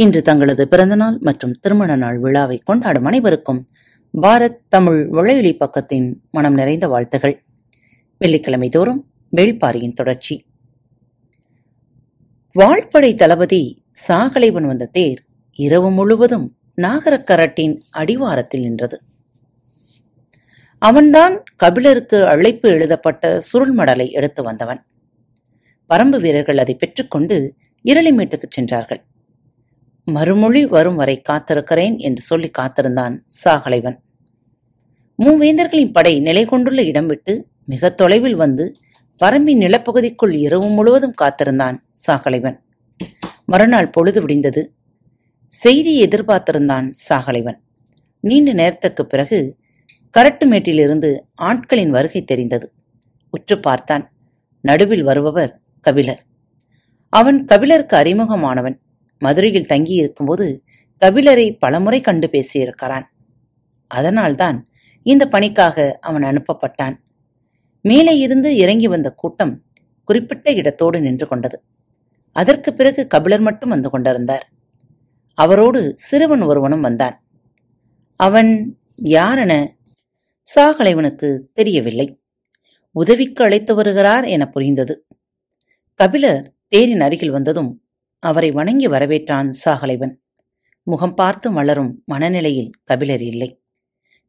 இன்று தங்களது பிறந்தநாள் மற்றும் திருமண நாள் விழாவை கொண்டாடும் அனைவருக்கும் பாரத் தமிழ் வளையொலி பக்கத்தின் மனம் நிறைந்த வாழ்த்துகள். வெள்ளிக்கிழமை தோறும் வேள்பாரியின் தொடர்ச்சி. வாழ்படை தளபதி சாகலைவன் வந்த தேர் இரவு முழுவதும் நாகரக்கரட்டின் அடிவாரத்தில் நின்றது. அவன்தான் கபிலருக்கு அழைப்பு எழுதப்பட்ட சுருள்மடலை எடுத்து வந்தவன். பரம்பு வீரர்கள் அதை பெற்றுக்கொண்டு இரளிமேட்டுக்கு சென்றார்கள். மறுமொழி வரும் வரை காத்திருக்கிறேன் என்று சொல்லி காத்திருந்தான் சாகலைவன். மூவேந்தர்களின் படை நிலை கொண்டுள்ள இடம் விட்டு மிக தொலைவில் வந்து பரம்பின் நிலப்பகுதிக்குள் இரவு முழுவதும் காத்திருந்தான் சாகலைவன். மறுநாள் பொழுது விடிந்தது. செய்தி எதிர்பார்த்திருந்தான் சாகலைவன். நீண்ட நேரத்துக்கு பிறகு கரட்டுமேட்டிலிருந்து ஆட்களின் வருகை தெரிந்தது. உற்று பார்த்தான். நடுவில் வருபவர் கபிலர். அவன் கபிலருக்கு அறிமுகமானவன். மதுரையில் தங்கியிருக்கும்போது கபிலரை பலமுறை கண்டு பேசியிருக்கிறான். அதனால்தான் இந்த பணிக்காக அவன் அனுப்பப்பட்டான். மேலே இருந்து இறங்கி வந்த கூட்டம் குறிப்பிட்ட இடத்தோடு நின்று கொண்டது. அதற்கு பிறகு கபிலர் மட்டும் வந்து கொண்டிருந்தார். அவரோடு சிறுவன் ஒருவனும் வந்தான். அவன் யாரென சாகலைவனுக்கு தெரியவில்லை. உதவிக்கு அழைத்து வருகிறார் என புரிந்தது. கபிலர் தேரின் அருகில் வந்ததும் அவரை வணங்கி வரவேற்றான் சாகலைவன். முகம் பார்த்து மலரும் மனநிலையில் கபிலர் இல்லை.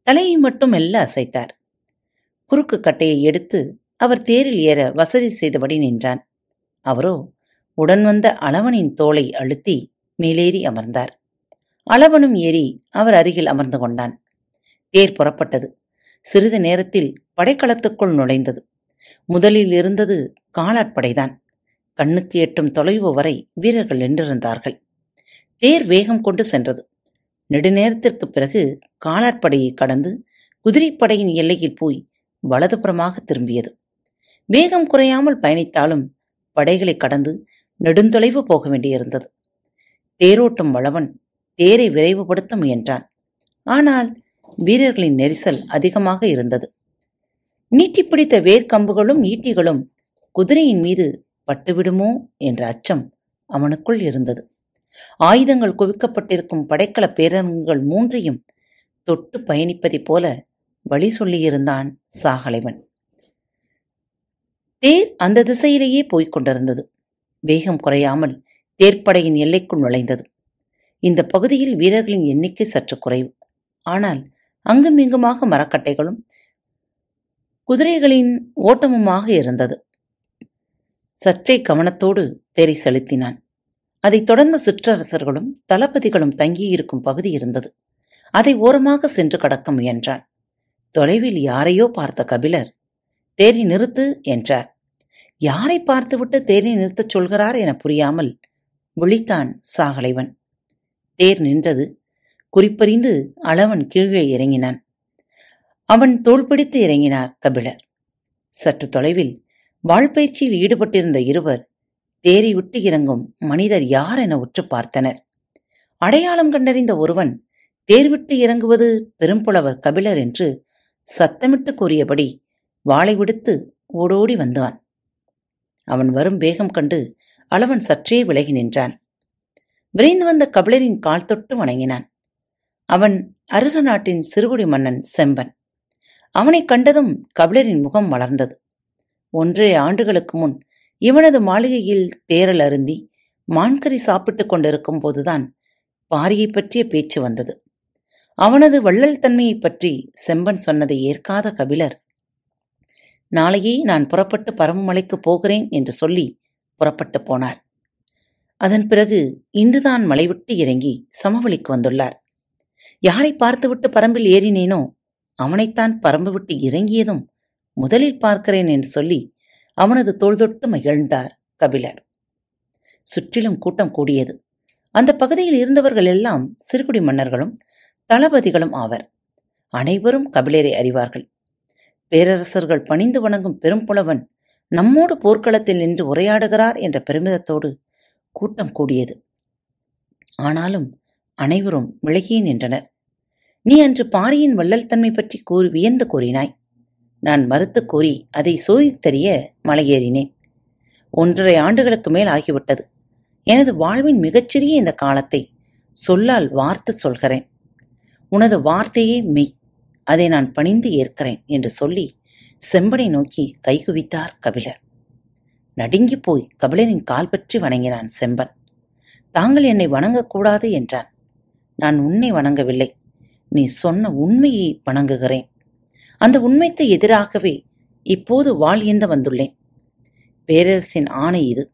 தலையை மட்டும் மெல்ல அசைத்தார். குறுக்கு கட்டையை எடுத்து அவர் தேரில் ஏற வசதி செய்தபடி நின்றான். அவரோ உடன் வந்த அளவனின் தோளை அழுத்தி மேலேறி அமர்ந்தார். அளவனும் ஏறி அவர் அருகில் அமர்ந்து கொண்டான். தேர் புறப்பட்டது. சிறிது நேரத்தில் படைக்களத்துக்குள் நுழைந்தது. முதலில் இருந்தது காலாட்படைதான். கண்ணுக்கு எட்டும் தொலைவு வரை வீரர்கள் நின்றிருந்தார்கள். தேர் வேகம் கொண்டு சென்றது. நெடுநேரத்திற்கு பிறகு காலாட்படையை கடந்து குதிரைப்படையின் எல்லையில் போய் வலதுபுறமாக திரும்பியது. வேகம் குறையாமல் பயணித்தாலும் படைகளை கடந்து நெடுந்தொலைவு போக வேண்டியிருந்தது. தேரோட்டும் வளவன் தேரை விரைவுபடுத்த முயன்றான். ஆனால் வீரர்களின் நெரிசல் அதிகமாக இருந்தது. நீட்டிப்பிடித்த வேர்க்கம்புகளும் ஈட்டிகளும் குதிரையின் மீது பட்டுவிடுமோ? என்ற அச்சம் அவனுக்குள் இருந்தது. ஆயுதங்கள் குவிக்கப்பட்டிருக்கும் படைக்கல பேரங்கள் மூன்றையும் தொட்டு பயணிப்பதைப் போல வழி சொல்லியிருந்தான் சாகலைவன். தேர் அந்த திசையிலேயே போய்க் கொண்டிருந்தது. வேகம் குறையாமல் தேர்ப்படையின் எல்லைக்குள் நுழைந்தது. இந்த பகுதியில் வீரர்களின் எண்ணிக்கை சற்று குறைவு. ஆனால் அங்குமிங்குமாக மரக்கட்டைகளும் குதிரைகளின் ஓட்டமுமாக இருந்தது. சற்றே கவனத்தோடு தேரை செலுத்தினான். அதைத் தொடர்ந்த சிற்றரசர்களும் தளபதிகளும் தங்கியிருக்கும் பகுதி இருந்தது. அதை ஓரமாக சென்று கடக்க முயன்றான். தொலைவில் யாரையோ பார்த்த கபிலர் தேரி நிறுத்து என்றார். யாரை பார்த்துவிட்டு தேரி நிறுத்தச் சொல்கிறார் என புரியாமல் விழித்தான் சாகலைவன். தேர் நின்றது. குறிப்பறிந்து அளவன் கீழே இறங்கினான். அவன் தோள் பிடித்து இறங்கினார் கபிலர். சற்று தொலைவில் வாழ்பயிற்சியில் ஈடுபட்டிருந்த இருவர் தேறி விட்டு இறங்கும் மனிதர் யார் என உற்று பார்த்தனர். அடையாளம் கண்டறிந்த ஒருவன் தேர்விட்டு இறங்குவது பெரும்புலவர் கபிலர் என்று சத்தமிட்டு கூறியபடி வாளை விடுத்து ஓடோடி வந்தான். அவன் வரும் வேகம் கண்டு அளவன் சற்றே விலகி நின்றான். விரைந்து வந்த கபிலரின் கால் தொட்டு வணங்கினான். அவன் அருக நாட்டின் சிறுகுடி மன்னன் செம்பன். அவனைக் கண்டதும் கபிலரின் முகம் மலர்ந்தது ஒன்றரை ஆண்டுகளுக்கு முன் இவனது மாளிகையில் தேரல் அருந்தி மான்கறி சாப்பிட்டுக் கொண்டிருக்கும் போதுதான் பாரியை பற்றிய பேச்சு வந்தது. அவனது வள்ளல் தன்மையைப் பற்றி செம்பன் சொன்னதை ஏற்காத கபிலர் நாளையே நான் புறப்பட்டு பரமமலைக்கு போகிறேன் என்று சொல்லி புறப்பட்டு போனார். அதன் பிறகு இன்றுதான் மலைவிட்டு இறங்கி சமவெளிக்கு வந்துள்ளார். யாரை பார்த்துவிட்டு பரம்பில் ஏறினேனோ அவனைத்தான் பரம்பு விட்டு இறங்கியதும் முதலில் பார்க்கிறேன் என்று சொல்லி அவனது தோள் தொட்டு மகிழ்ந்தார் கபிலர். சுற்றிலும் கூட்டம் கூடியது. அந்த பகுதியில் இருந்தவர்கள் எல்லாம் சிறுகுடி மன்னர்களும் தளபதிகளும் ஆவர். அனைவரும் கபிலரை அறிவார்கள். பேரரசர்கள் பணிந்து வணங்கும் பெரும்புலவன் நம்மோடு போர்க்களத்தில் நின்று உரையாடுகிறார் என்ற பெருமிதத்தோடு கூட்டம் கூடியது. ஆனாலும் அனைவரும் விலகியே நின்றனர். நீ அன்று பாரியின் வள்ளல் தன்மை பற்றி கூறி வியந்து கூறினாய். நான் மறுத்து கூறி அதை சோதித்தறிய மலையேறினேன். ஒன்றரை ஆண்டுகளுக்கு மேல் ஆகிவிட்டது. எனது வாழ்வின் மிகச்சிறிய இந்த காலத்தை சொல்லால் வார்த்து சொல்கிறேன். உனது வார்த்தையே மெய். அதை நான் பணிந்து ஏற்கிறேன் என்று சொல்லி செம்பனை நோக்கி கைகுவித்தார் கபிலர். நடுங்கி போய் கபிலரின் கால் பற்றி வணங்கினான் செம்பன். தாங்கள் என்னை வணங்கக்கூடாது என்றான். நான் உன்னை வணங்கவில்லை. நீ சொன்ன உண்மையை வணங்குகிறேன். அந்த உண்மைக்கு எதிராகவே இப்போது வாழ் வந்துள்ளேன். பேரரசின் ஆணை இது.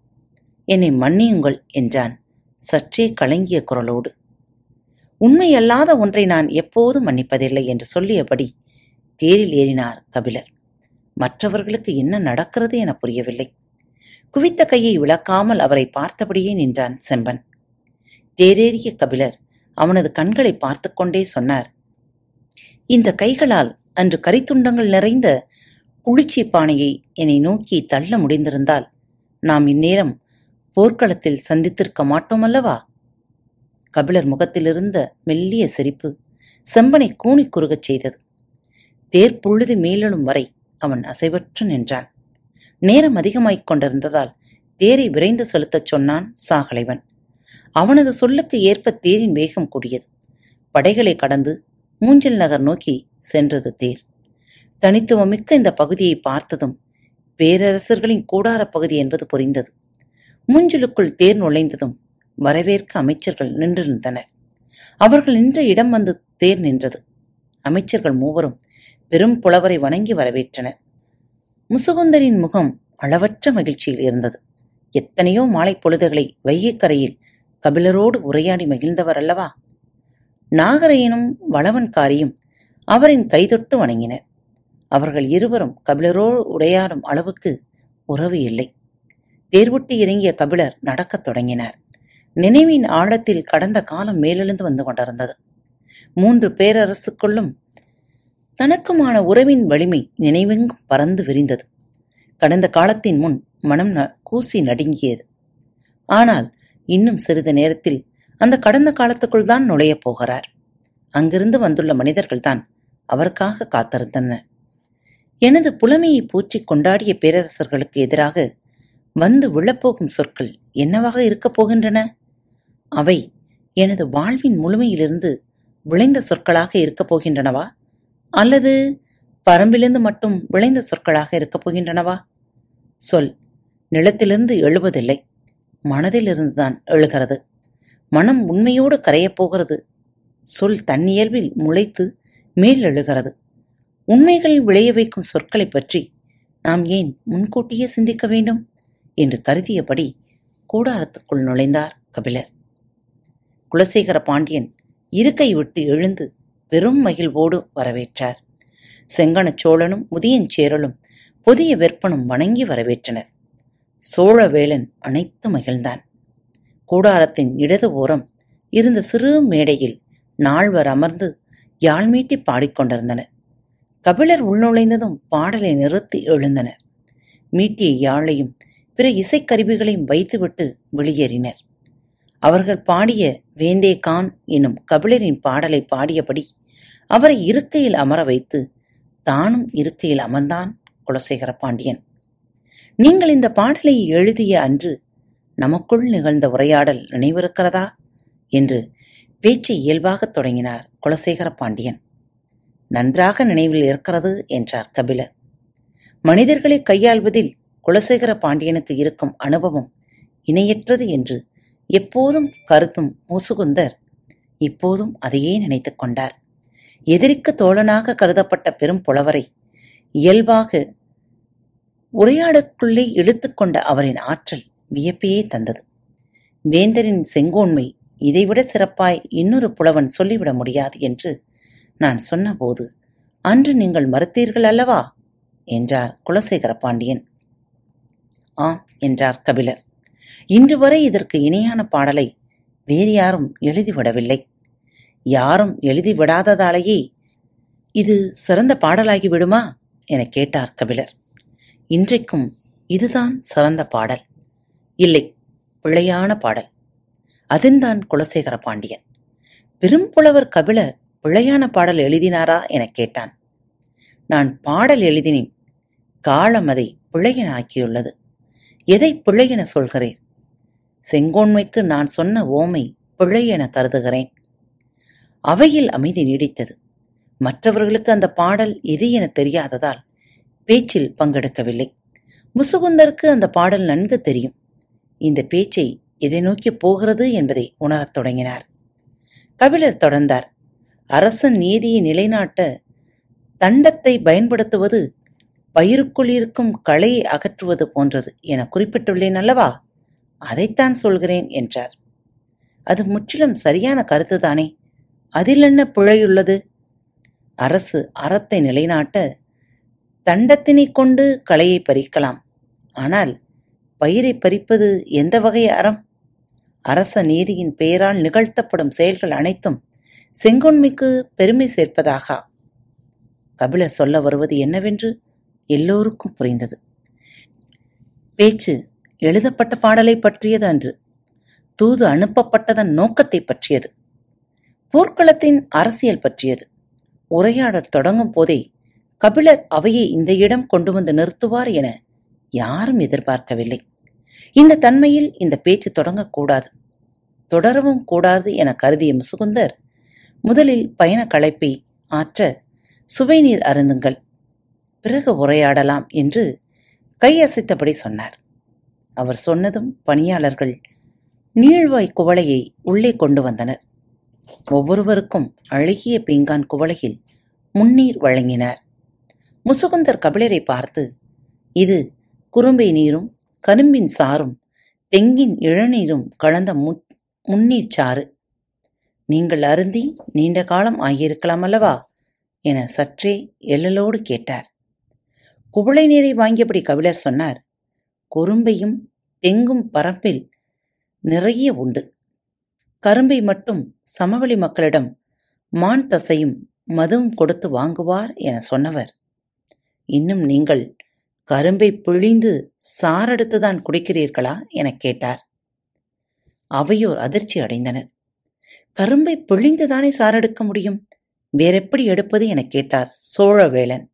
என்னை மன்னியுங்கள் என்றான் சற்றே கலங்கிய குரலோடு. உண்மையல்லாத ஒன்றை நான் எப்போதும் மன்னிப்பதில்லை என்று சொல்லியபடி தேரில் ஏறினார் கபிலர். மற்றவர்களுக்கு என்ன நடக்கிறது என புரியவில்லை. குவித்த கையை விளக்காமல் அவரை பார்த்தபடியே நின்றான் செம்பன். தேரேறிய கபிலர் அவனது கண்களை பார்த்து கொண்டே சொன்னார் இந்த கைகளால் அன்று கரித்துண்டங்கள் நிறைந்த குளிர்ச்சி பானையை என்னை நோக்கி தள்ள முடிந்திருந்தால் நாம் இந்நேரம் போர்க்களத்தில் சந்தித்திருக்க மாட்டோம் அல்லவா கபிலர் முகத்திலிருந்த மெல்லிய சிரிப்பு செம்பனை கூணி குறுகச் செய்தது. தேர்ப்புழுது மேலெழும் வரை அவன் அசைவற்று நின்றான். நேரம் அதிகமாய்க் கொண்டிருந்ததால் தேரை விரைந்து செலுத்தச் சொன்னான் சாகலைவன். அவனது சொல்லுக்கு ஏற்ப தேரின் வேகம் கூடியது. படைகளை கடந்து மூஞ்சில் நகர் நோக்கி சென்றது தேர். தனித்துவமிக்க இந்த பகுதியை பார்த்ததும் பேரரசர்களின் கூடார பகுதி என்பது புரிந்தது முஞ்சிலுக்குள் தேர் நுழைந்ததும் வரவேற்க அமைச்சர்கள் நின்றிருந்தனர். அவர்கள் நின்ற இடம் வந்து தேர் நின்றது. அமைச்சர்கள் மூவரும் பெரும் புலவரை வணங்கி வரவேற்றனர். முசுகுந்தரின் முகம் அளவற்ற மகிழ்ச்சியில் இருந்தது. எத்தனையோ மாலை பொழுதுகளை வைகைக்கரையில் கபிலரோடு உரையாடி மகிழ்ந்தவர் அல்லவா? நாகரையனும் வளவன்காரியும் அவரின் கைதொட்டு வணங்கினர் அவர்கள் இருவரும் கபிலரோடு உடையாடும் அளவுக்கு உறவு இல்லை. தேர்வுட்டு இறங்கிய கபிலர் நடக்கத் தொடங்கினார். நினைவின் ஆழத்தில் கடந்த காலம் மேலெழுந்து வந்து கொண்டிருந்தது. மூன்று பேரரசுக்குள்ளும் தனக்குமான உறவின் வலிமை நினைவெங்கும் பறந்து விரிந்தது. கடந்த காலத்தின் முன் மனம் கூசி நடுங்கியது. ஆனால் இன்னும் சிறிது நேரத்தில் அந்த கடந்த காலத்துக்குள் தான் நுழையப் போகிறார். அங்கிருந்து வந்துள்ள மனிதர்கள்தான் அவருக்காக காத்திருந்தன. எனது புலமையை போற்றி கொண்டாடிய பேரரசர்களுக்கு எதிராக வந்து விழப்போகும் சொற்கள் என்னவாக இருக்கப் போகின்றன? அவை எனது வாழ்வின் முழுமையிலிருந்து விளைந்த சொற்களாக இருக்கப் போகின்றனவா? அல்லது பரம்பிலிருந்து மட்டும் விளைந்த சொற்களாக இருக்கப் போகின்றனவா? சொல் நிலத்திலிருந்து எழுவதில்லை மனதிலிருந்துதான் எழுகிறது. மனம் உண்மையோடு கரையப் போகிறது. சொல் தன்னியல்பில் முளைத்து மேல் எழுகிறது. உண்மைகள் விளைய வைக்கும் சொற்களைப் பற்றி நாம் ஏன் முன்கூட்டியே சிந்திக்க வேண்டும்? என்று கருதியபடி கூடாரத்துக்குள் நுழைந்தார் கபிலர். குலசேகர பாண்டியன் இருக்கை விட்டு எழுந்து பெரும் மகிழ்வோடு வரவேற்றார். செங்கணச் சோழனும் முதியஞ்சேரலும் புதிய வெப்பனும் வணங்கி வரவேற்றனர். சோழவேளன் அனைத்து மகிழ்ந்தான். கூடாரத்தின் இடது ஓரம் இருந்த சிறு மேடையில் நால்வர் அமர்ந்து யாழ் மீட்டி பாடிக்கொண்டிருந்தனர் கபிலர் உள்நுழைந்ததும் பாடலை நிறுத்தி எழுந்தனர். மீட்டிய யாழையும் பிற இசைக்கருவிகளையும் வைத்துவிட்டு வெளியேறினர். அவர்கள் பாடிய வேந்தே கான் எனும் கபிலரின் பாடலை பாடியபடி அவரை இருக்கையில் அமர வைத்து தானும் இருக்கையில் அமர்ந்தான் குலசேகர பாண்டியன். நீங்கள் இந்த பாடலை எழுதிய அன்று நமக்குள் நிகழ்ந்த உரையாடல் நினைவிருக்கிறதா? என்று பேச்சு இயல்பாகத் தொடங்கினார் குலசேகர பாண்டியன் நன்றாக நினைவில் இருக்கிறது என்றார் கபிலர். மனிதர்களை கையாள்வதில் குலசேகர பாண்டியனுக்கு இருக்கும் அனுபவம் இணையற்றது என்று எப்போதும் கருத்தும் முசுகுந்தர் இப்போதும் அதையே நினைத்துக் கொண்டார். எதிரிக்கு தோழனாக கருதப்பட்ட பெரும் புலவரை இயல்பாக உரையாடக்குள்ளே இழுத்துக்கொண்ட அவரின் ஆற்றல் வியப்பையே தந்தது. வேந்தரின் செங்கோன்மை இதைவிட சிறப்பாய் இன்னொரு புலவன் சொல்லிவிட முடியாது என்று நான் சொன்னபோது அன்று நீங்கள் மறுத்தீர்கள் அல்லவா? என்றார் குலசேகர பாண்டியன். ஆம் என்றார் கபிலர். இன்று வரை இதற்கு இணையான பாடலை வேறு யாரும் எழுதிவிடவில்லை. யாரும் எழுதிவிடாததாலேயே இது சிறந்த பாடலாகி விடுமா? எனக் கேட்டார் கபிலர். இன்றைக்கும் இதுதான் சிறந்த பாடல். இல்லை பிழையான பாடல். அதன்தான் குலசேகர பாண்டியன் பெரும்புலவர் கபிலர் பிழையான பாடல் எழுதினாரா எனக் கேட்டான். நான் பாடல் எழுதினேன். காலம் அதை பிழையென ஆக்கியுள்ளது. எதை பிழையென சொல்கிறேன்? செங்கோன்மைக்கு நான் சொன்ன ஓமை பிழை என கருதுகிறேன். அவையில் அமைதி நீடித்தது. மற்றவர்களுக்கு அந்த பாடல் எது என தெரியாததால் பேச்சில் பங்கெடுக்கவில்லை. முசுகுந்தருக்கு அந்த பாடல் நன்கு தெரியும். இந்த பேச்சை எதை நோக்கி போகிறது என்பதை உணரத் தொடங்கினார். கபிலர் தொடர்ந்தார். அரசன் நீதியை நிலைநாட்ட தண்டத்தை பயன்படுத்துவது பயிருக்குள் இருக்கும் களையை அகற்றுவது போன்றது என குறிப்பிட்டுள்ளேன் அல்லவா? அதைத்தான் சொல்கிறேன் என்றார். அது முற்றிலும் சரியான கருத்துதானே? அதில் என்ன பிழையுள்ளது? அரசு அறத்தை நிலைநாட்ட தண்டத்தினை கொண்டு களையை பறிக்கலாம். ஆனால் பயிரை பறிப்பது எந்த வகை அறம்? அரச நீதியின் பெயரால் நிகழ்த்தப்படும் செயல்கள் அனைத்தும் செங்கொன்மைக்கு பெருமை சேர்ப்பதாகா? கபிலர் சொல்ல வருவது என்னவென்று எல்லோருக்கும் புரிந்தது. பேச்சு எழுதப்பட்ட பாடலை பற்றியது அன்று தூது அனுப்பப்பட்டதன் நோக்கத்தை பற்றியது போர்க்களத்தின் அரசியல் பற்றியது. உரையாடல் தொடங்கும் போதே கபிலர் அவையை இந்த இடம் கொண்டு வந்து நிறுத்துவார் என யாரும் எதிர்பார்க்கவில்லை. இந்த தன்மையில் இந்த பேச்சு தொடங்கக்கூடாது தொடரவும் கூடாது என கருதிய முசுகுந்தர் முதலில் பயண களைப்பை ஆற்ற சுவைநீர் அருந்துங்கள் பிறகு உரையாடலாம் என்று கையசைத்தபடி சொன்னார். அவர் சொன்னதும் பணியாளர்கள் நீழ்வாய் குவளையை உள்ளே கொண்டு வந்தனர். ஒவ்வொருவருக்கும் அழகிய பீங்கான் குவளையில் முன்னீர் வழங்கினார். முசுகுந்தர் கபிலரை பார்த்து இது குறும்பை நீரும் கரும்பின் சாறும் தெங்கின் இளநீரும் கலந்த முன்னீர் சாறு. நீங்கள் அருந்தி நீண்ட காலம் ஆகியிருக்கலாம் அல்லவா? என சற்றே எழலோடு கேட்டார். குவளை நீரை வாங்கியபடி கபிலர் சொன்னார் குறும்பையும் தெங்கும் பரப்பில் நிறைய உண்டு. கரும்பை மட்டும் சமவெளி மக்களிடம் மான் தசையும் மதுவும் கொடுத்து வாங்குவார் என சொன்னவர். இன்னும் நீங்கள் கரும்பை பிழிந்து சாரெடுத்துதான் குடிக்கிறீர்களா? எனக் கேட்டார். அவையோர் அதிர்ச்சி அடைந்தனர். கரும்பை பிழிந்துதானே சாரெடுக்க முடியும்? வேறெப்படி எடுப்பது? எனக் கேட்டார் சோழவேளன்.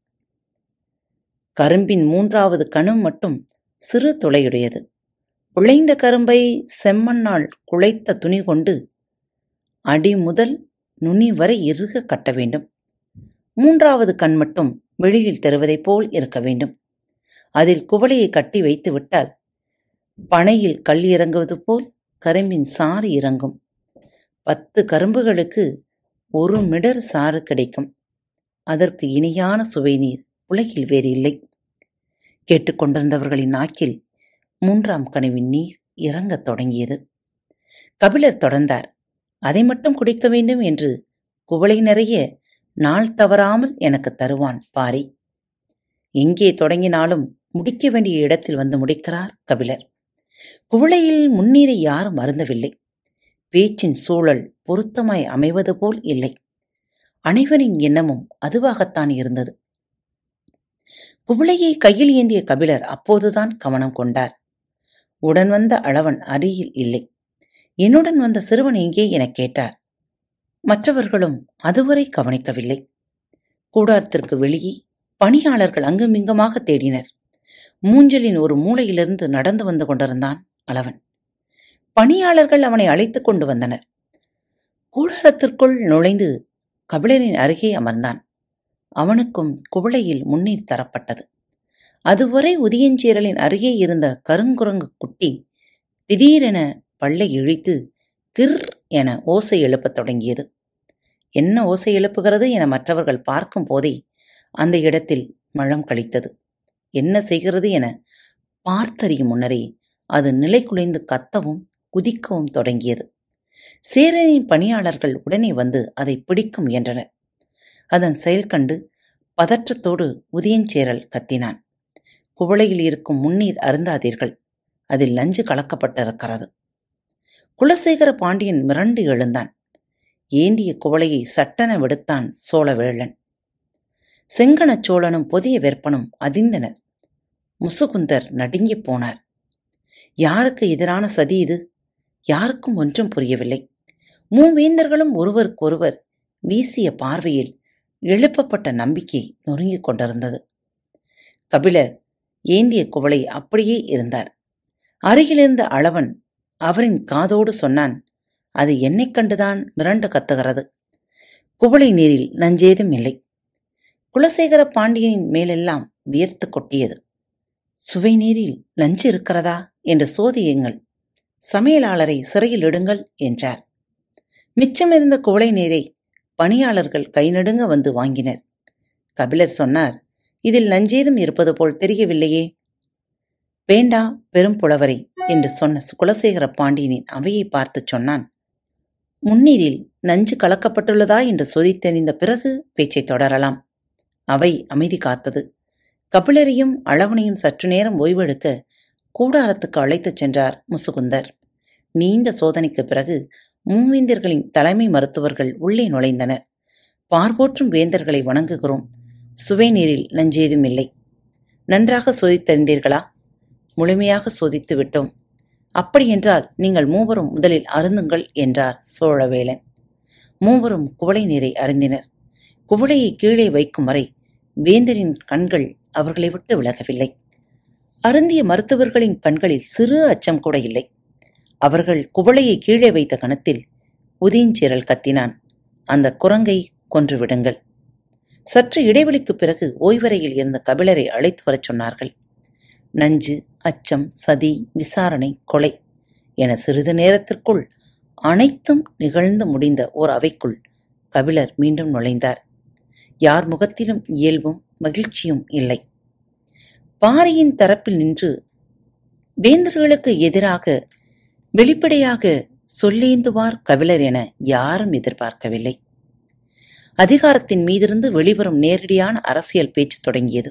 கரும்பின் மூன்றாவது கணம் மட்டும் சிறு துளையுடையது. உழைந்த கரும்பை செம்மண்ணால் குழைத்த துணி கொண்டு அடி முதல் நுனி வரை இறுக கட்ட வேண்டும். மூன்றாவது கண் மட்டும் வெளியில் தருவதைப் போல் இருக்க வேண்டும். அதில் குவளையை கட்டி வைத்து விட்டால் பனையில் கல் இறங்குவது போல் கரும்பின் சாறு இறங்கும். பத்து கரும்புகளுக்கு ஒரு மிடர் சாறு கிடைக்கும். அதற்கு இணையான சுவை நீர் உலகில் வேறு இல்லை. கேட்டுக்கொண்டிருந்தவர்களின் நாக்கில் மூன்றாம் கனவின் நீர் இறங்கத் தொடங்கியது. கபிலர் தொடர்ந்தார் அதை மட்டும் குடிக்க வேண்டும் என்று குவளை நிறைய நாள் தவறாமல் எனக்கு தருவான் பாரி எங்கே தொடங்கினாலும் முடிக்க வேண்டிய இடத்தில் வந்து முடிக்கிறார் கபிலர். குவளையில் முன்னீரை யாரும் அருந்தவில்லை. பேச்சின் சூழல் பொருத்தமாய் அமைவது போல் இல்லை. அனைவரின் எண்ணமும் அதுவாகத்தான் இருந்தது. குவளையை கையில் ஏந்திய கபிலர் அப்போதுதான் கவனம் கொண்டார். உடன் வந்த அளவன் அருகில் இல்லை. என்னுடன் வந்த சிறுவன் எங்கே எனக் கேட்டார். மற்றவர்களும் அதுவரை கவனிக்கவில்லை. கூடாரத்திற்கு வெளியே பணியாளர்கள் அங்குமிங்குமாக தேடினர். மூஞ்சலின் ஒரு மூலையிலிருந்து நடந்து வந்து கொண்டிருந்தான் அளவன் பணியாளர்கள் அவனை அழைத்துக் கொண்டு வந்தனர். கூடாரத்திற்குள் நுழைந்து கபிலரின் அருகே அமர்ந்தான். அவனுக்கும் குவளையில் முன்னீர் தரப்பட்டது. அதுவரை உதியஞ்சீரலின் அருகே இருந்த கருங்குரங்கு குட்டி திடீரென பல்லை இழித்து கிர் என ஓசை எழுப்பத் தொடங்கியது. என்ன ஓசை எழுப்புகிறது என மற்றவர்கள் பார்க்கும் போதே அந்த இடத்தில் மழம் கழித்தது. என்ன செய்கிறது என பார்த்தறியும் முன்னரே அது நிலை குலைந்து கத்தவும் குதிக்கவும் தொடங்கியது. சேரனின் பணியாளர்கள் உடனே வந்து அதை பிடிக்க முயன்றனர் அதன் செயல் கண்டு பதற்றத்தோடு உதயஞ்சேரல் கத்தினான். குவளையில் இருக்கும் முன்னீர் அருந்தாதீர்கள். அதில் நஞ்சு கலக்கப்பட்டிருக்கிறது. குலசேகர பாண்டியன் மிரண்டு எழுந்தான். ஏந்திய குவளையை சட்டென விடுத்தான் சோழவேளன் செங்கணச் சோழனும் புதிய வெப்பனும் அதிர்ந்தனர். முசுகுந்தர் நடுங்கிப் போனார். யாருக்கு எதிரான சதி இது? யாருக்கும் ஒன்றும் புரியவில்லை. மூவேந்தர்களும் ஒருவருக்கொருவர் வீசிய பார்வையில் எழுப்பப்பட்ட நம்பிக்கை நொறுங்கிக் கொண்டிருந்தது. கபிலர் ஏந்திய குவளை அப்படியே இருந்தார். அருகிலிருந்த அளவன் அவரின் காதோடு சொன்னான் அது என்னைக் கண்டுதான் மிரண்டு கத்துகிறது. குவளை நீரில் நஞ்சேதும் இல்லை. குலசேகர பாண்டியனின் மேலெல்லாம் வியர்த்து கொட்டியது. சுவைநீரில் லஞ்சு இருக்கிறதா? என்று சோதியுங்கள் சமையலாளரை சிறையில் இடுங்கள் என்றார். மிச்சமிருந்த குவளை நீரை பணியாளர்கள் கை நடுங்க வந்து வாங்கினர். கபிலர் சொன்னார் இதில் நஞ்சேதும் இருப்பது போல் தெரியவில்லையே. வேண்டா பெரும் புலவரை என்று சொன்ன குலசேகர பாண்டியனின் அவையை பார்த்து சொன்னான். முன்னீரில் நஞ்சு கலக்கப்பட்டுள்ளதா? என்று சொதித்தெறிந்த பிறகு பேச்சை தொடரலாம். அவை அமைதி காத்தது. கபிலரையும் அளவனையும் சற்று நேரம் ஓய்வெடுக்க கூடாரத்துக்கு அழைத்துச் சென்றார் முசுகுந்தர். நீண்ட சோதனைக்கு பிறகு மூவேந்தர்களின் தலைமை மருத்துவர்கள் உள்ளே நுழைந்தனர். பார்வோற்றும் வேந்தர்களை வணங்குகிறோம். சுவை நீரில் நஞ்சேதும் இல்லை. நன்றாக சோதித்தறிந்தீர்களா? முழுமையாக சோதித்து விட்டோம். அப்படியென்றால் நீங்கள் மூவரும் முதலில் அருந்துங்கள் என்றார் சோழவேலன். மூவரும் குவளை நீரை அருந்தினர். குவளையை கீழே வைக்கும் வரை வேந்தரின் கண்கள் அவர்களை விட்டு விலகவில்லை. அருந்திய மருத்துவர்களின் கண்களில் சிறு அச்சம் கூட இல்லை. அவர்கள் குவளையை கீழே வைத்த கணத்தில் உதயஞ்சீரல் கத்தினான். அந்த குரங்கை கொன்று விடுங்கள். சற்று இடைவெளிக்குப் பிறகு ஓய்வறையில் இருந்த கபிலரை அழைத்து வரச் சொன்னார்கள். நஞ்சு அச்சம் சதி விசாரணை கொலை என சிறிது நேரத்திற்குள் அனைத்தும் நிகழ்ந்து முடிந்த ஓர் அவைக்குள் கபிலர் மீண்டும் நுழைந்தார். யார் முகத்திலும் இயல்பும் மகிழ்ச்சியும் இல்லை. பாரியின் தரப்பில் நின்று வேந்தர்களுக்கு எதிராக வெளிப்படையாக சொல்லேந்துவார் கபிலர் என யாரும் எதிர்பார்க்கவில்லை. அதிகாரத்தின் மீதிருந்து வெளிவரும் நேரடியான அரசியல் பேச்சு தொடங்கியது.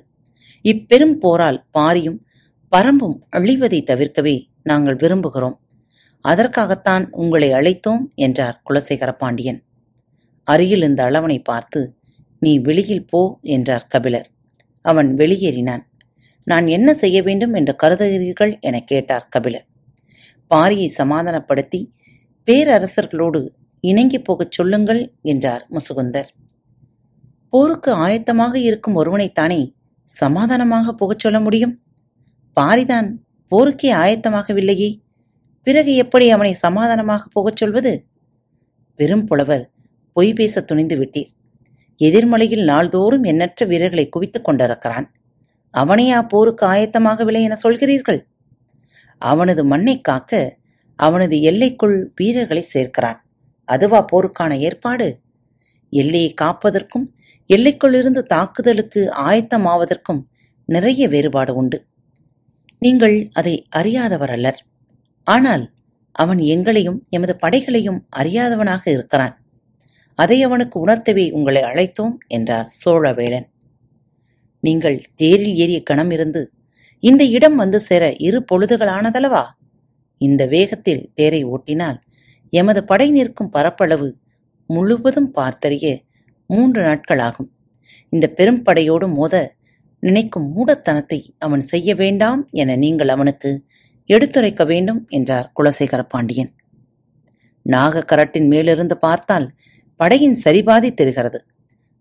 இப்பெரும் போரால் பாரியும் பரம்பும் அழிவதை தவிர்க்கவே நாங்கள் விரும்புகிறோம். அதற்காகத்தான் உங்களை அழைத்தோம் என்றார் குலசேகர பாண்டியன் அருகில் இந்த அளவனை பார்த்து நீ வெளியில் போ என்றார் கபிலர். அவன் வெளியேறினான். நான் என்ன செய்ய வேண்டும் என்று கருதுகிறீர்கள் என கேட்டார் கபிலர். பாரியை சமாதானப்படுத்தி பேரரசர்களோடு இணங்கி போகச் சொல்லுங்கள் என்றார் முசுகுந்தர். போருக்கு ஆயத்தமாக இருக்கும் ஒருவனைத்தானே சமாதானமாக போகச் சொல்ல முடியும்? பாரிதான் போருக்கே ஆயத்தமாகவில்லையே. பிறகு எப்படி அவனை சமாதானமாக போகச் சொல்வது? பெரும் புலவர் பொய் பேச துணிந்து விட்டீர். எதிர்மலையில் நாள்தோறும் எண்ணற்ற வீரர்களை குவித்துக் கொண்டிருக்கிறான். அவனையா போருக்கு ஆயத்தமாகவில்லை என சொல்கிறீர்கள்? அவனது மண்ணை காக்க அவனது எல்லைக்குள் வீரர்களை சேர்க்கிறான். அதுவா போருக்கான ஏற்பாடு? எல்லையை காப்பதற்கும் எல்லைக்குள்ளிருந்து தாக்குதலுக்கு ஆயத்தமாவதற்கும் நிறைய வேறுபாடு உண்டு. நீங்கள் அதை அறியாதவர் அல்லர். ஆனால் அவன் எங்களையும் எமது படைகளையும் அறியாதவனாக இருக்கிறான். அதை அவனுக்கு உணர்த்தவே உங்களை அழைத்தோம் என்றார் சோழவேளன். நீங்கள் தேரில் ஏறிய கணம் இருந்து இந்த இடம் வந்து சேர இரு பொழுதுகளானதல்லவா இந்த வேகத்தில் தேரை ஓட்டினால் எமது படை நிற்கும் பரப்பளவு முழுவதும் பார்த்தறிய மூன்று நாட்களாகும். இந்த பெரும் படையோடு மோத நினைக்கும் மூடத்தனத்தை அவன் செய்ய வேண்டாம் என நீங்கள் அவனுக்கு எடுத்துரைக்க வேண்டும் என்றார் குலசேகர பாண்டியன் நாகக்கரட்டின் மேலிருந்து பார்த்தால் படையின் சரிபாதி தெரிகிறது.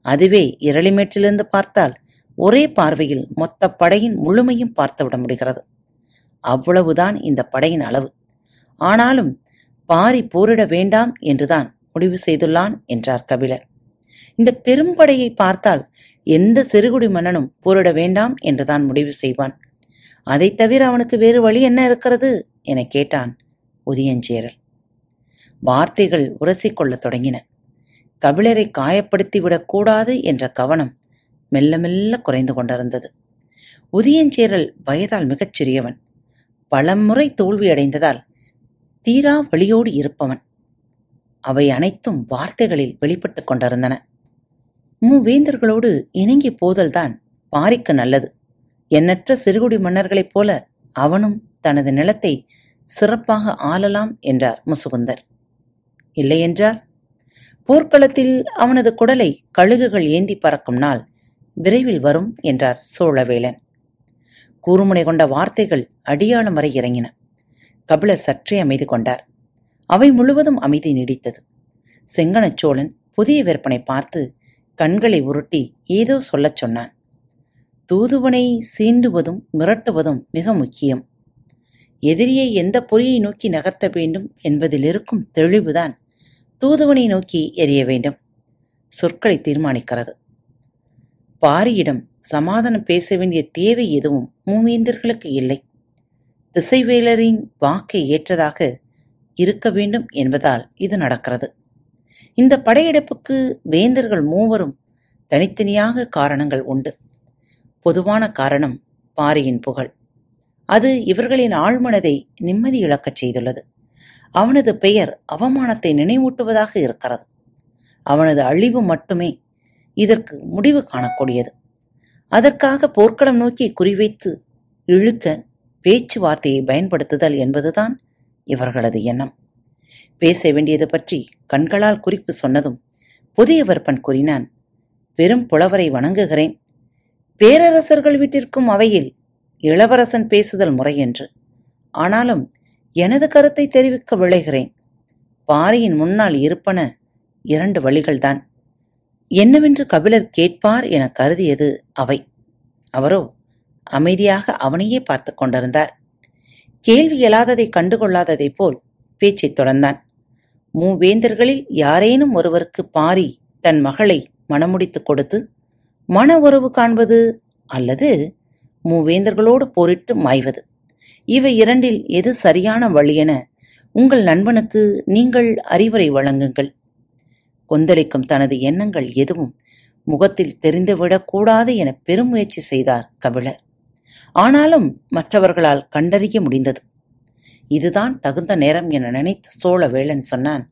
அதுவே இரளிமேட்டிலிருந்து பார்த்தால் ஒரே பார்வையில் மொத்த படையின் முழுமையும் பார்த்துவிட முடிகிறது. அவ்வளவுதான் இந்த படையின் அளவு. ஆனாலும் பாரி போரிட வேண்டாம் என்றுதான் முடிவு செய்துள்ளான் என்றார் கபிலர். இந்த பெரும்படையை பார்த்தால் எந்த சிறுகுடி மன்னனும் போரிட வேண்டாம் என்றுதான் முடிவு செய்வான். அதைத் தவிர அவனுக்கு வேறு வழி என்ன இருக்கிறது? என கேட்டான் உதயஞ்சேரல் வார்த்தைகள் உரசிக்கொள்ளத் தொடங்கின. கபிலரை காயப்படுத்திவிடக் கூடாது என்ற கவனம் மெல்ல மெல்ல குறைந்து கொண்டிருந்தது. உதயஞ்சேரல் வயதால் மிகச் சிறியவன். பலமுறை தோல்வியடைந்ததால் தீரா வழியோடு இருப்பவன். அவை அனைத்தும் வார்த்தைகளில் வெளிப்பட்டுக் கொண்டிருந்தன. மூவேந்தர்களோடு இணங்கி போதல்தான் பாரிக்கு நல்லது. எண்ணற்ற சிறுகுடி மன்னர்களைப் போல அவனும் தனது நிலத்தை சிறப்பாக ஆளலாம் என்றார் முசுகுந்தர். இல்லையென்றால் போர்க்களத்தில் அவனது குடலை கழுகுகள் ஏந்தி பறக்கும் நாள் விரைவில் வரும் என்றார் சோழவேளன். கூறுமுனை கொண்ட வார்த்தைகள் அடியாளம் வரை இறங்கின. கபிலர் சற்றே அமைதி கொண்டார். அவை முழுவதும் அமைதி நீடித்தது. செங்கணச் சோழன் புதிய விற்பனை பார்த்து கண்களை உருட்டி ஏதோ சொல்லச் சொன்னான். தூதுவனை சீண்டுவதும் மிரட்டுவதும் மிக முக்கியம். எதிரியை எந்த பொறியை நோக்கி நகர்த்த வேண்டும் என்பதில் இருக்கும் தெளிவுதான் தூதுவனை நோக்கி எரிய வேண்டும். சொற்களை தீர்மானிக்கிறது. பாரியிடம் சமாதானம் பேச வேண்டிய தேவை எதுவும் மூவேந்தர்களுக்கு இல்லை. திசைவேலரின் வாக்கை ஏற்றதாக இருக்க வேண்டும் என்பதால் இது நடக்கிறது. இந்த படையெடுப்புக்கு வேந்தர்கள் மூவரும் தனித்தனியாக காரணங்கள் உண்டு. பொதுவான காரணம் பாரியின் புகழ். அது இவர்களின் ஆழ்மனதை நிம்மதி இழக்கச் செய்துள்ளது. அவனது பெயர் அவமானத்தை நினைவூட்டுவதாக இருக்கிறது. அவனது அழிவு மட்டுமே இதற்கு முடிவு காணக்கூடியது. அதற்காக போர்க்களம் நோக்கி குறிவைத்து இழுக்க பேச்சுவார்த்தையை பயன்படுத்துதல் என்பதுதான் இவர்களது எண்ணம். பேச வேண்டியது பற்றி கண்களால் குறிப்பு சொன்னதும் புதிய வர்ப்பன் கூறினான் பெரும் புலவரை வணங்குகிறேன். பேரரசர்கள் வீட்டிற்கும் அவையில் இளவரசன் பேசுதல் முறையென்று ஆனாலும் எனது கருத்தை தெரிவிக்க விளைகிறேன் பாரியின் முன்னால் இருப்பன இரண்டு வழிகள்தான். என்னவென்று கபிலர் கேட்பார் என கருதியது அவை. அவரோ அமைதியாக அவனையே பார்த்து கொண்டிருந்தார். கேள்வி இயலாததை கண்டுகொள்ளாததைப் போல் பேச்சைத் தொடர்ந்தான். மூவேந்தர்களில் யாரேனும் ஒருவருக்கு பாரி தன் மகளை மணமுடித்துக் கொடுத்து மன உறவு காண்பது? அல்லது மூவேந்தர்களோடு போரிட்டு மாய்வது. இவை இரண்டில் எது சரியான வழியென உங்கள் நண்பனுக்கு நீங்கள் அறிவுரை வழங்குங்கள். கொந்தளிக்கும் தனது எண்ணங்கள் எதுவும் முகத்தில் தெரிந்துவிடக்கூடாது என பெருமுயற்சி செய்தார் கபிலர். ஆனாலும் மற்றவர்களால் கண்டறிய முடிந்தது. இதுதான் தகுந்த நேரம் என நினைத்த சோழவேளன் சொன்னான்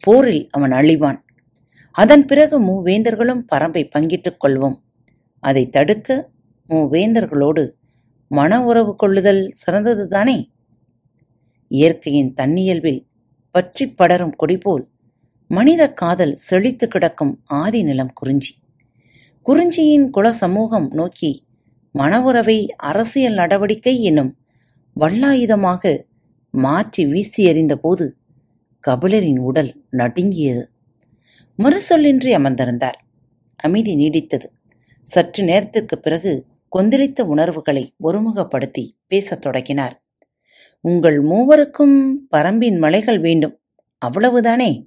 போரில் அவன் அழிவான். அதன் பிறகு மூவேந்தர்களும் பரம்பை பங்கிட்டுக் கொள்வோம். அதை தடுக்க மூவேந்தர்களோடு மன உறவு கொள்ளுதல் சிறந்ததுதானே இயற்கையின் தன்னியல்பில் பற்றி படரும் கொடிபோல் மனித காதல் செழித்து கிடக்கும் ஆதி நிலம் குறிஞ்சி. குறிஞ்சியின் குல சமூகம் நோக்கி மன உறவை அரசியல் நடவடிக்கை என்னும் வல்லாயுதமாக மாற்றி வீசி எறிந்தபோது கபிலரின் உடல் நடுங்கியது. மறுசொல்லின்றி அமர்ந்திருந்தார். அமைதி நீடித்தது. சற்று நேரத்திற்கு பிறகு கொந்தளித்த உணர்வுகளை ஒருமுகப்படுத்தி பேசத் தொடங்கினார். உங்கள் மூவருக்கும் பரம்பின் மலைகள் வேண்டும். அவ்வளவுதானே?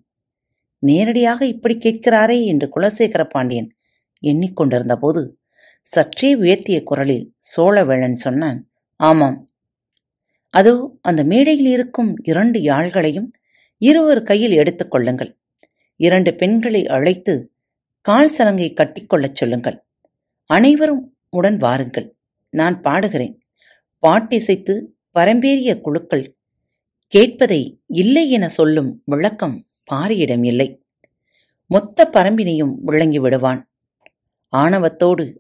நேரடியாக இப்படி கேட்கிறாரே என்று குலசேகர பாண்டியன் எண்ணிக்கொண்டிருந்த போது சற்றே உயர்த்திய குரலில் சோழவேளன் சொன்னான் ஆமாம். அதோ அந்த மேடையில் இருக்கும் இரண்டு யாழ்களையும் இருவர் கையில் எடுத்துக் கொள்ளுங்கள். இரண்டு பெண்களை அழைத்து கால் சலங்கை கட்டிக்கொள்ளச் சொல்லுங்கள். அனைவரும் உடன் வாருங்கள். நான் பாடுகிறேன். பாட்டிசைத்து பரம்பேறிய குழுக்கள் கேட்பதை இல்லை என சொல்லும் விளக்கம் பாரியிடம் இல்லை. மொத்த பரம்பினையும் விளங்கி விடுவான். ஆணவத்தோடு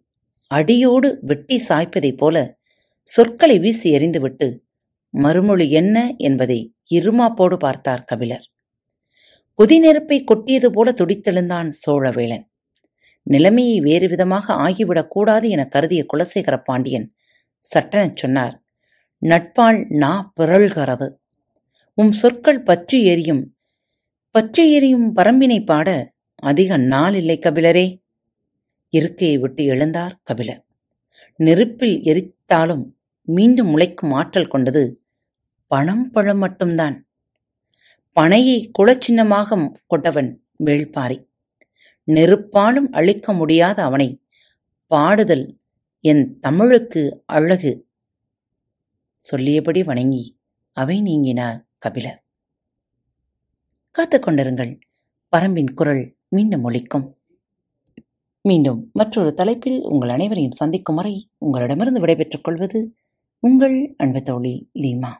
அடியோடு வெட்டி சாய்ப்பதைப் போல சொற்களை வீசி எறிந்துவிட்டு மறுமொழி என்ன? என்பதை இருமாப்போடு பார்த்தார் கபிலர். கொதி நெருப்பை கொட்டியது போல துடித்தெழுந்தான் சோழவேளன். நிலைமையை வேறு விதமாக ஆகிவிடக் கூடாது என கருதிய குலசேகர பாண்டியன் சட்டெனச் சொன்னார் நட்பால் நா பிறழ்கிறது உம் சொற்கள் பற்றி எரியும். பற்றி எரியும் பரம்பினை பாட அதிக நாள் இல்லை கபிலரே இருக்கையை விட்டு எழுந்தார் கபிலர். நெருப்பில் எரித்தாலும் மீண்டும் முளைக்கும் ஆற்றல் கொண்டது பணம் பழம் மட்டும்தான். பனையை குலச்சின்னமாக கொண்டவன் வேள்பாரி. நெருப்பாலும் அழிக்க முடியாத அவனை. பாடுதல் என் தமிழுக்கு அழகு. சொல்லியபடி வணங்கி அவை நீங்கினார் கபிலர் காத்துக் கொண்டிருங்கள். பரம்பின் குரல் மீண்டும் ஒழிக்கும் மீண்டும் மற்றொரு தலைப்பில் உங்கள் அனைவரையும் சந்திக்கும் வரை உங்களிடமிருந்து விடைபெற்றுக் கொள்வது உங்கள் அன்பு தோழி லீமா.